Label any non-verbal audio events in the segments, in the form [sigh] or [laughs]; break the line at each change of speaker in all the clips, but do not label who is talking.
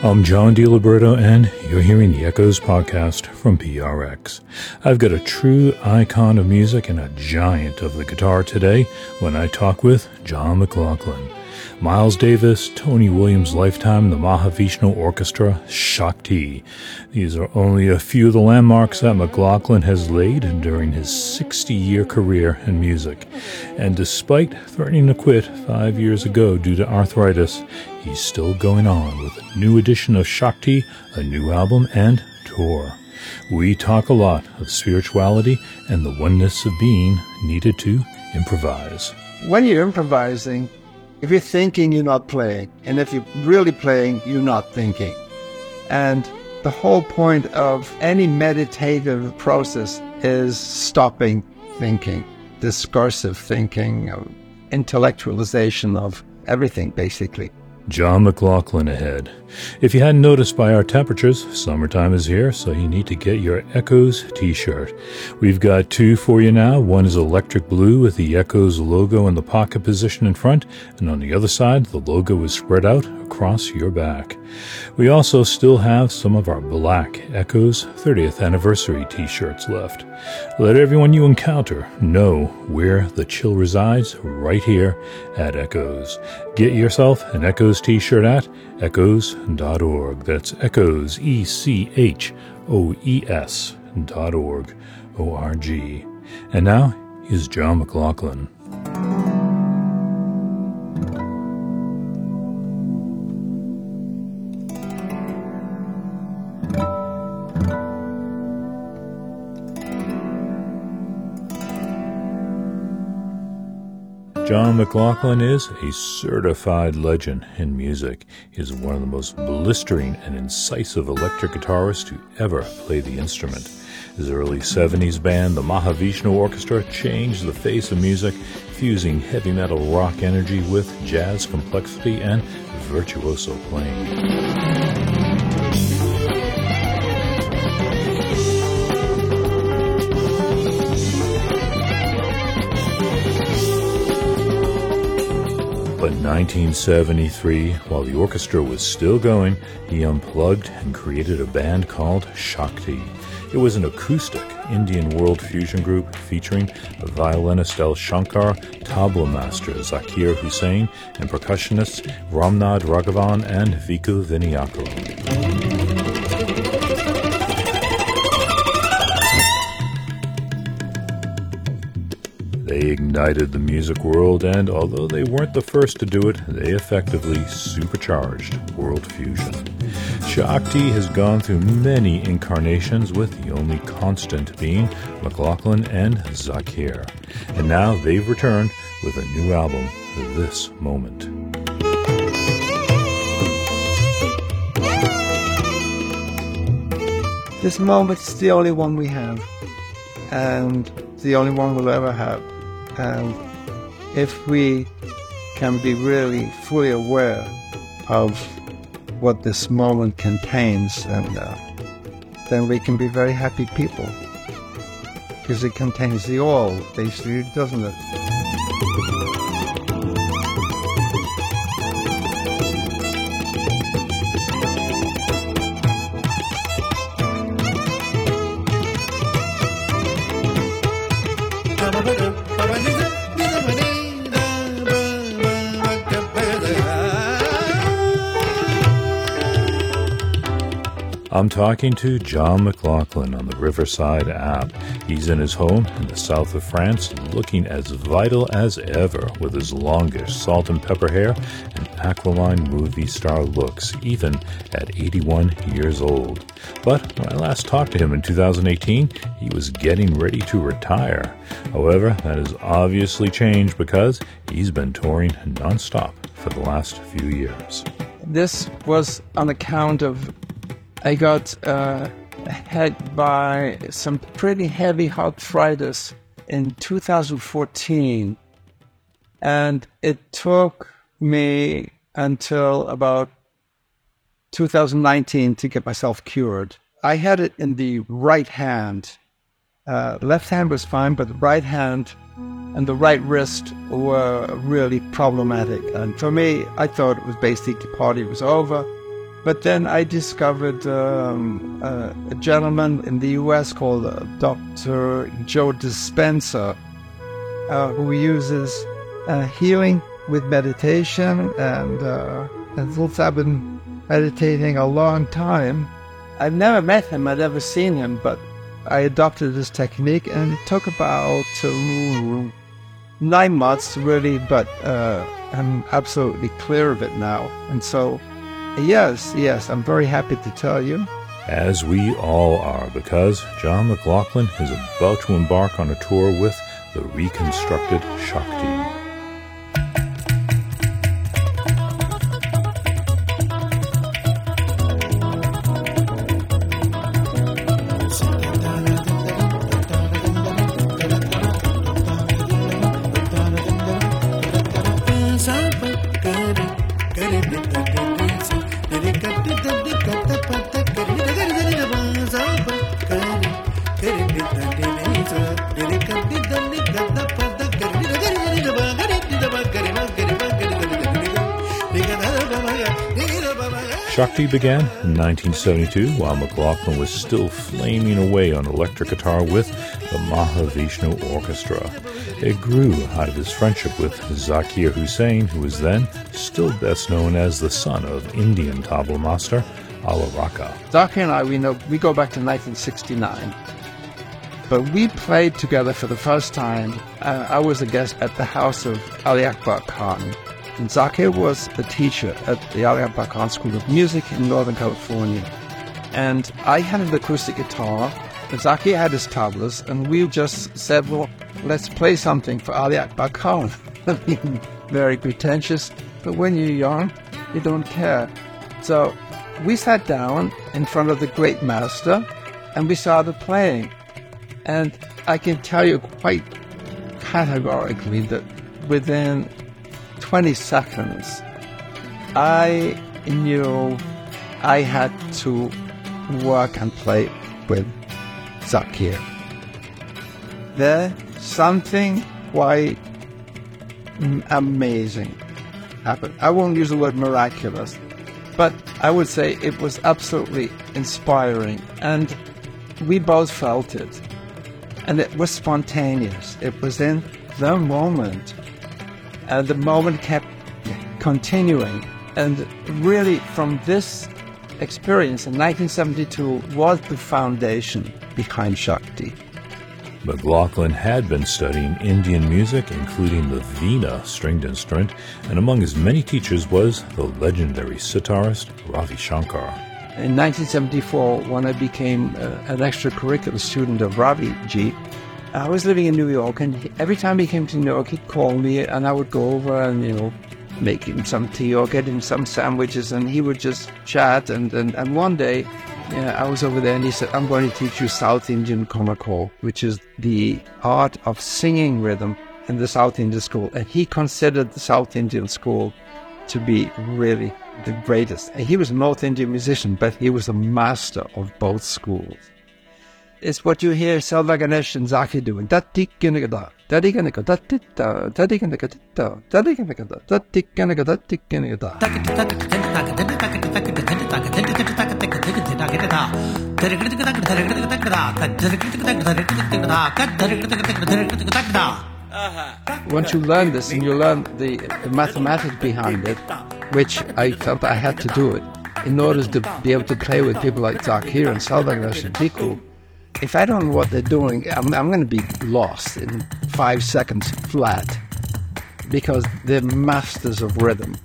I'm John DiLiberto, and you're hearing the Echoes podcast from PRX. I've got a true icon of music and a giant of the guitar today when I talk with John McLaughlin. Miles Davis, Tony Williams' lifetime, the Mahavishnu Orchestra, Shakti. These are only a few of the landmarks that McLaughlin has laid during his 60 year career in music. And despite threatening to quit five years ago due to arthritis, he's still going on with a new edition of Shakti, a new album, and tour. We talk a lot of spirituality and the oneness of being needed to improvise.
When you're improvising, if you're thinking, you're not playing. And if you're really playing, you're not thinking. And the whole point of any meditative process is stopping thinking, discursive thinking, intellectualization of everything, basically.
John McLaughlin ahead. If you hadn't noticed by our temperatures, summertime is here, so you need to get your Echoes t shirt. We've got two for you now. One is electric blue with the Echoes logo in the pocket position in front, and on the other side, the logo is spread out across your back. We also still have some of our black Echoes 30th anniversary t shirts left. Let everyone you encounter know where the chill resides right here at Echoes. Get yourself an Echoes t shirt at echoes.org. That's echoes, E C H O E S dot org, O R G. And now, is John McLaughlin. John McLaughlin is a certified legend in music. He is one of the most blistering and incisive electric guitarists to ever play the instrument. His early 70s band, the Mahavishnu Orchestra, changed the face of music, fusing heavy metal rock energy with jazz complexity and virtuoso playing. But in 1973, while the orchestra was still going, he unplugged and created a band called Shakti. It was an acoustic Indian world fusion group featuring violinist L. Shankar, tabla master Zakir Hussain, and percussionists Ramnad Raghavan and Vikku Vinayakaram. They ignited the music world, and although they weren't the first to do it, they effectively supercharged world fusion. Shakti has gone through many incarnations, with the only constant being McLaughlin and Zakir. And now they've returned with a new album, This Moment.
This moment's the only one we have, and the only one we'll ever have. And if we can be really fully aware of what this moment contains, and uh, then we can be very happy people. Because it contains the all, basically, doesn't it?
I'm talking to John McLaughlin on the Riverside app. He's in his home in the south of France, looking as vital as ever with his longish salt and pepper hair and aquiline movie star looks, even at 81 years old. But when I last talked to him in 2018, he was getting ready to retire. However, that has obviously changed because he's been touring nonstop for the last few years.
This was on account of I got uh, hit by some pretty heavy arthritis in 2014, and it took me until about 2019 to get myself cured. I had it in the right hand. Uh, left hand was fine, but the right hand and the right wrist were really problematic. And for me, I thought it was basically the party was over But then I discovered um, a gentleman in the US called uh, Dr. Joe Dispenza, uh, who uses uh, healing with meditation. And, uh, and since I've been meditating a long time, I've never met him, I've never seen him, but I adopted this technique and it took about uh, nine months really, but I'm absolutely clear of it now. And so, yes, yes, I'm very happy to tell you.
As we all are, because John McLaughlin is about to embark on a tour with the reconstructed Shakti. Shakti began in 1972 while McLaughlin was still flaming away on electric guitar with the Mahavishnu Orchestra. It grew out of his friendship with Zakir Hussain, who was then still best known as the son of Indian tabla master Ala Rakha.
Zakir and I, we know we go back to 1969. But we played together for the first time. Uh, I was a guest at the house of Ali Akbar Khan, and Zakir was a teacher at the Khan School of Music in Northern California. And I had an acoustic guitar, and Zakir had his tablas, and we just said, well, let's play something for Ali Akbar Khan. Very pretentious, but when you're young, you don't care. So we sat down in front of the great master, and we started playing. And I can tell you quite categorically that within 20 seconds, I knew I had to work and play with Zakir. There's something quite mm, amazing happened. I won't use the word miraculous, but I would say it was absolutely inspiring, and we both felt it. And it was spontaneous. It was in the moment and the moment kept continuing. And really, from this experience in 1972 was the foundation behind Shakti.
McLaughlin had been studying Indian music, including the Veena stringed instrument, and among his many teachers was the legendary sitarist Ravi Shankar.
In 1974, when I became uh, an extracurricular student of Ravi Ji, I was living in New York, and every time he came to New York, he'd call me, and I would go over and, you know, make him some tea or get him some sandwiches, and he would just chat. And, and, and one day, yeah, I was over there, and he said, I'm going to teach you South Indian Konnakol, which is the art of singing rhythm in the South Indian school. And he considered the South Indian school to be really the greatest. And he was a North Indian musician, but he was a master of both schools is what you hear Selva Ganesh and Zakir doing. Once you learn this and you learn the, the mathematics behind it, which I felt I had to do it in order to be able to play with people like Zakir and Selva Ganesh and Tiku, if I don't know what they're doing, I'm, I'm going to be lost in five seconds flat because they're masters of rhythm.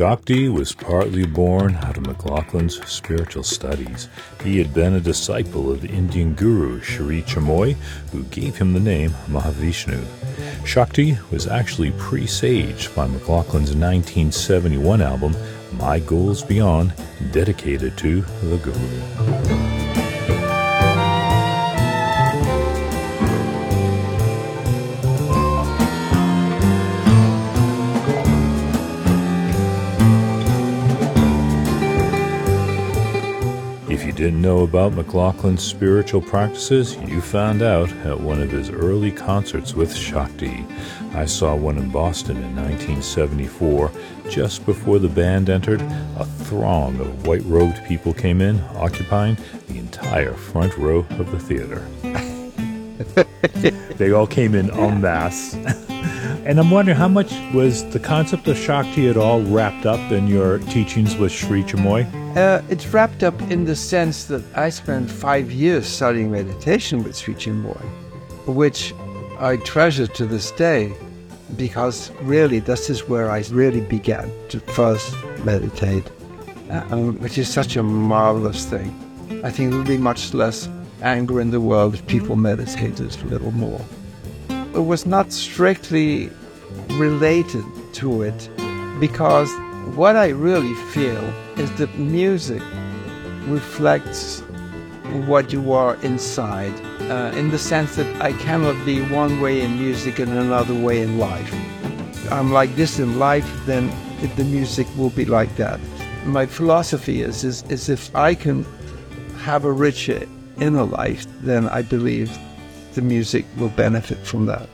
Shakti was partly born out of McLaughlin's spiritual studies. He had been a disciple of the Indian guru Sri Chinmoy, who gave him the name Mahavishnu. Shakti was actually presaged by McLaughlin's 1971 album, My Goals Beyond, dedicated to the Guru. Didn't know about McLaughlin's spiritual practices, you found out at one of his early concerts with Shakti. I saw one in Boston in 1974. Just before the band entered, a throng of white robed people came in, occupying the entire front row of the theater. They all came in en masse. [laughs] And I'm wondering how much was the concept of Shakti at all wrapped up in your teachings with Sri Chinmoy?
Uh, it's wrapped up in the sense that I spent five years studying meditation with Sri Chinmoy, which I treasure to this day because really this is where I really began to first meditate, uh, um, which is such a marvelous thing. I think it would be much less anger in the world if people meditated a little more it was not strictly related to it because what I really feel is that music reflects what you are inside uh, in the sense that I cannot be one way in music and another way in life. I'm like this in life, then the music will be like that. My philosophy is, is, is if I can have a richer inner life, then I believe the music will benefit from that.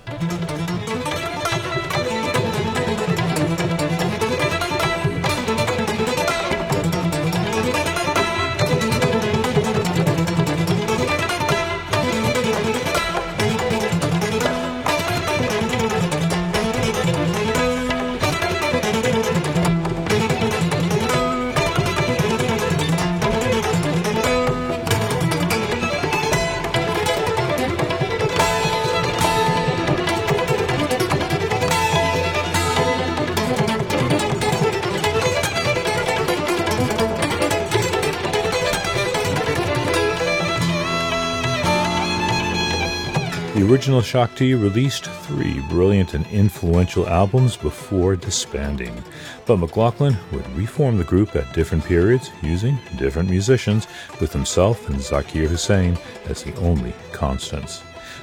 The original Shakti released three brilliant and influential albums before disbanding, but McLaughlin would reform the group at different periods using different musicians, with himself and Zakir Hussain as the only constants.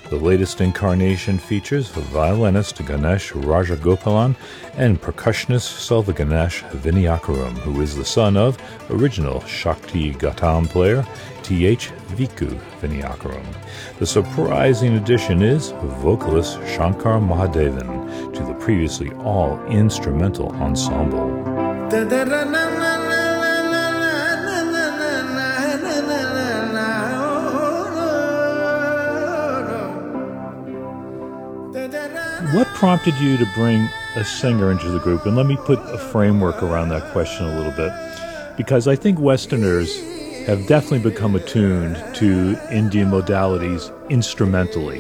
The latest incarnation features violinist Ganesh Rajagopalan and percussionist Selva Ganesh Vinayakaram, who is the son of original Shakti Ghatam player T.H. Vikku Vinayakaram. The surprising addition is vocalist Shankar Mahadevan to the previously all instrumental ensemble. What prompted you to bring a singer into the group? And let me put a framework around that question a little bit. Because I think Westerners have definitely become attuned to Indian modalities instrumentally.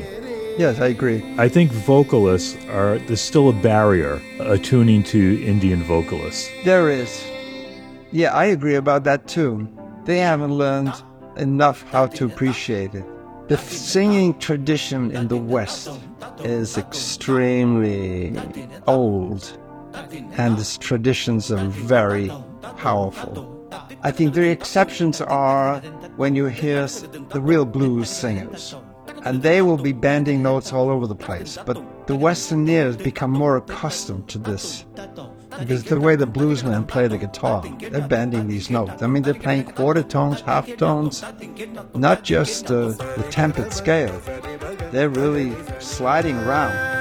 Yes, I agree.
I think vocalists are, there's still a barrier attuning to Indian vocalists.
There is. Yeah, I agree about that too. They haven't learned enough how to appreciate it. The singing tradition in the West is extremely old, and its traditions are very powerful. I think the exceptions are when you hear the real blues singers, and they will be bending notes all over the place. But the Western ears become more accustomed to this because the way the bluesmen play the guitar, they're bending these notes. I mean, they're playing quarter tones, half tones, not just uh, the tempered scale. They're really sliding around.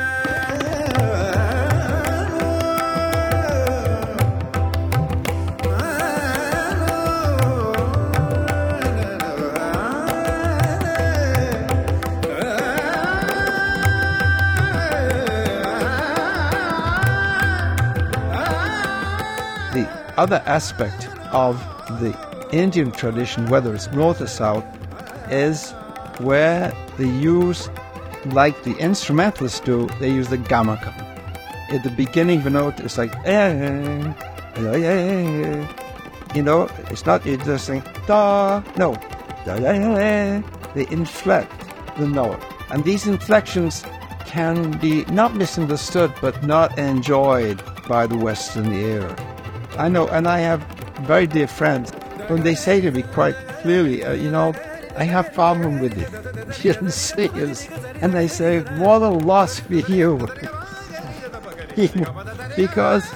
Other aspect of the Indian tradition, whether it's north or south, is where they use, like the instrumentalists do, they use the gamakam. At the beginning of a note, it's like, eh, eh, eh, you know, it's not you just saying da, no, da, da, da. they inflect the note. And these inflections can be not misunderstood, but not enjoyed by the Western ear. I know, and I have very dear friends when they say to me quite clearly, uh, you know, I have problem with it. [laughs] You see, and they say, what a loss for you. [laughs] because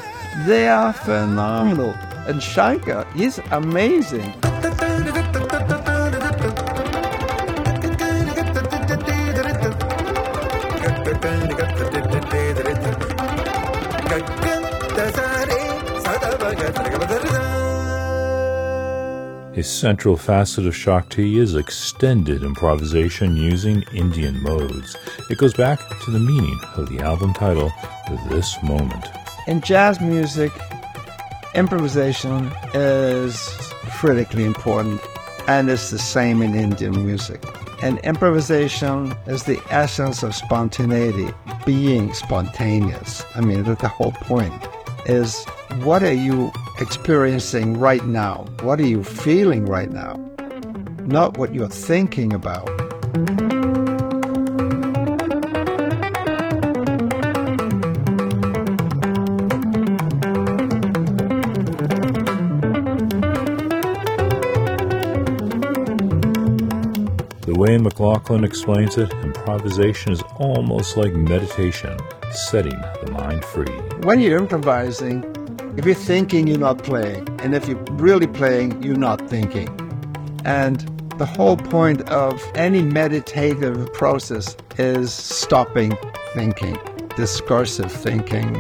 they are phenomenal. And Shankar is amazing.
A central facet of Shakti is extended improvisation using Indian modes. It goes back to the meaning of the album title, This Moment.
In jazz music, improvisation is critically important, and it's the same in Indian music. And improvisation is the essence of spontaneity, being spontaneous. I mean, that's the whole point. Is what are you experiencing right now? What are you feeling right now? Not what you're thinking about.
The way McLaughlin explains it, improvisation is almost like meditation, setting the mind free.
When you're improvising, if you're thinking, you're not playing. And if you're really playing, you're not thinking. And the whole point of any meditative process is stopping thinking, discursive thinking,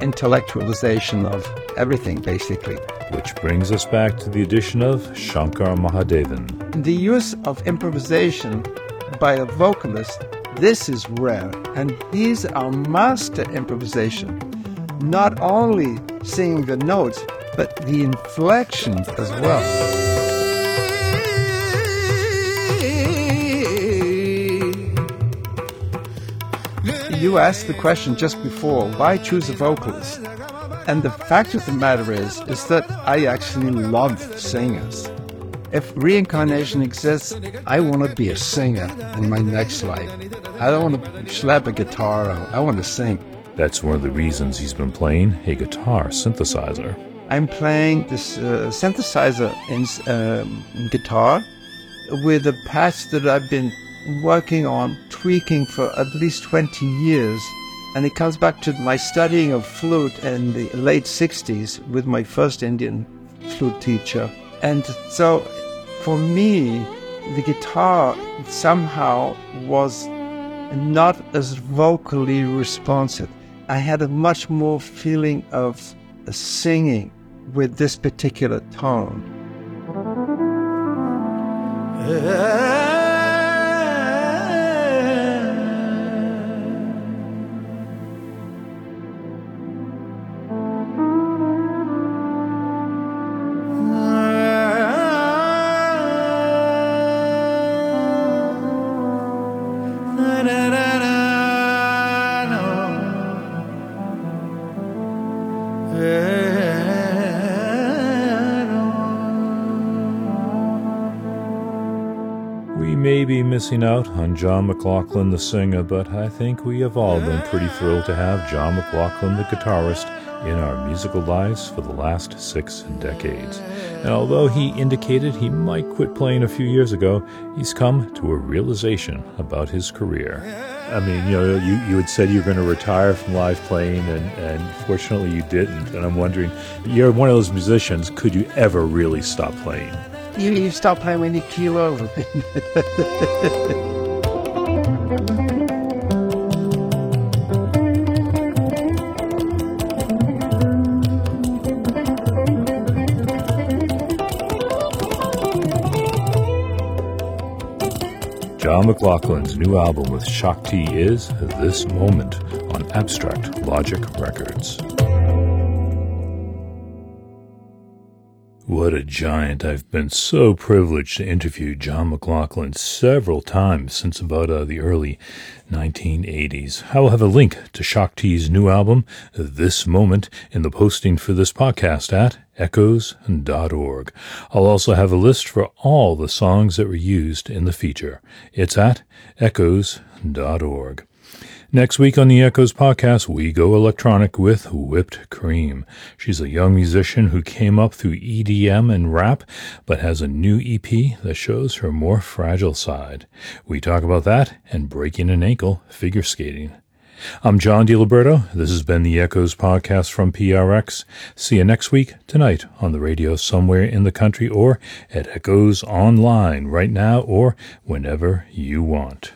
intellectualization of everything, basically.
Which brings us back to the addition of Shankar Mahadevan.
The use of improvisation by a vocalist, this is rare, and he's our master improvisation. Not only singing the notes, but the inflections as well. You asked the question just before, why choose a vocalist? And the fact of the matter is, is that I actually love singers. If reincarnation exists, I want to be a singer in my next life. I don't want to slap a guitar. I want to sing.
That's one of the reasons he's been playing a guitar synthesizer.
I'm playing this uh, synthesizer in um, guitar with a patch that I've been working on, tweaking for at least 20 years. And it comes back to my studying of flute in the late 60s with my first Indian flute teacher. And so for me, the guitar somehow was not as vocally responsive. I had a much more feeling of singing with this particular tone.
We may be missing out on John McLaughlin the singer, but I think we have all been pretty thrilled to have John McLaughlin the guitarist in our musical lives for the last six decades. And although he indicated he might quit playing a few years ago, he's come to a realization about his career. I mean, you know, you, you had said you were going to retire from live playing, and, and fortunately you didn't. And I'm wondering, you're one of those musicians, could you ever really stop playing?
You, you stop playing when you keel over.
John McLaughlin's new album with Shakti is This Moment on Abstract Logic Records. What a giant. I've been so privileged to interview John McLaughlin several times since about uh, the early 1980s. I will have a link to Shakti's new album, This Moment, in the posting for this podcast at echoes.org. I'll also have a list for all the songs that were used in the feature. It's at echoes.org. Next week on the Echoes podcast, we go electronic with Whipped Cream. She's a young musician who came up through EDM and rap, but has a new EP that shows her more fragile side. We talk about that and breaking an ankle figure skating. I'm John DiLiberto. This has been the Echoes podcast from PRX. See you next week, tonight, on the radio somewhere in the country or at Echoes Online right now or whenever you want.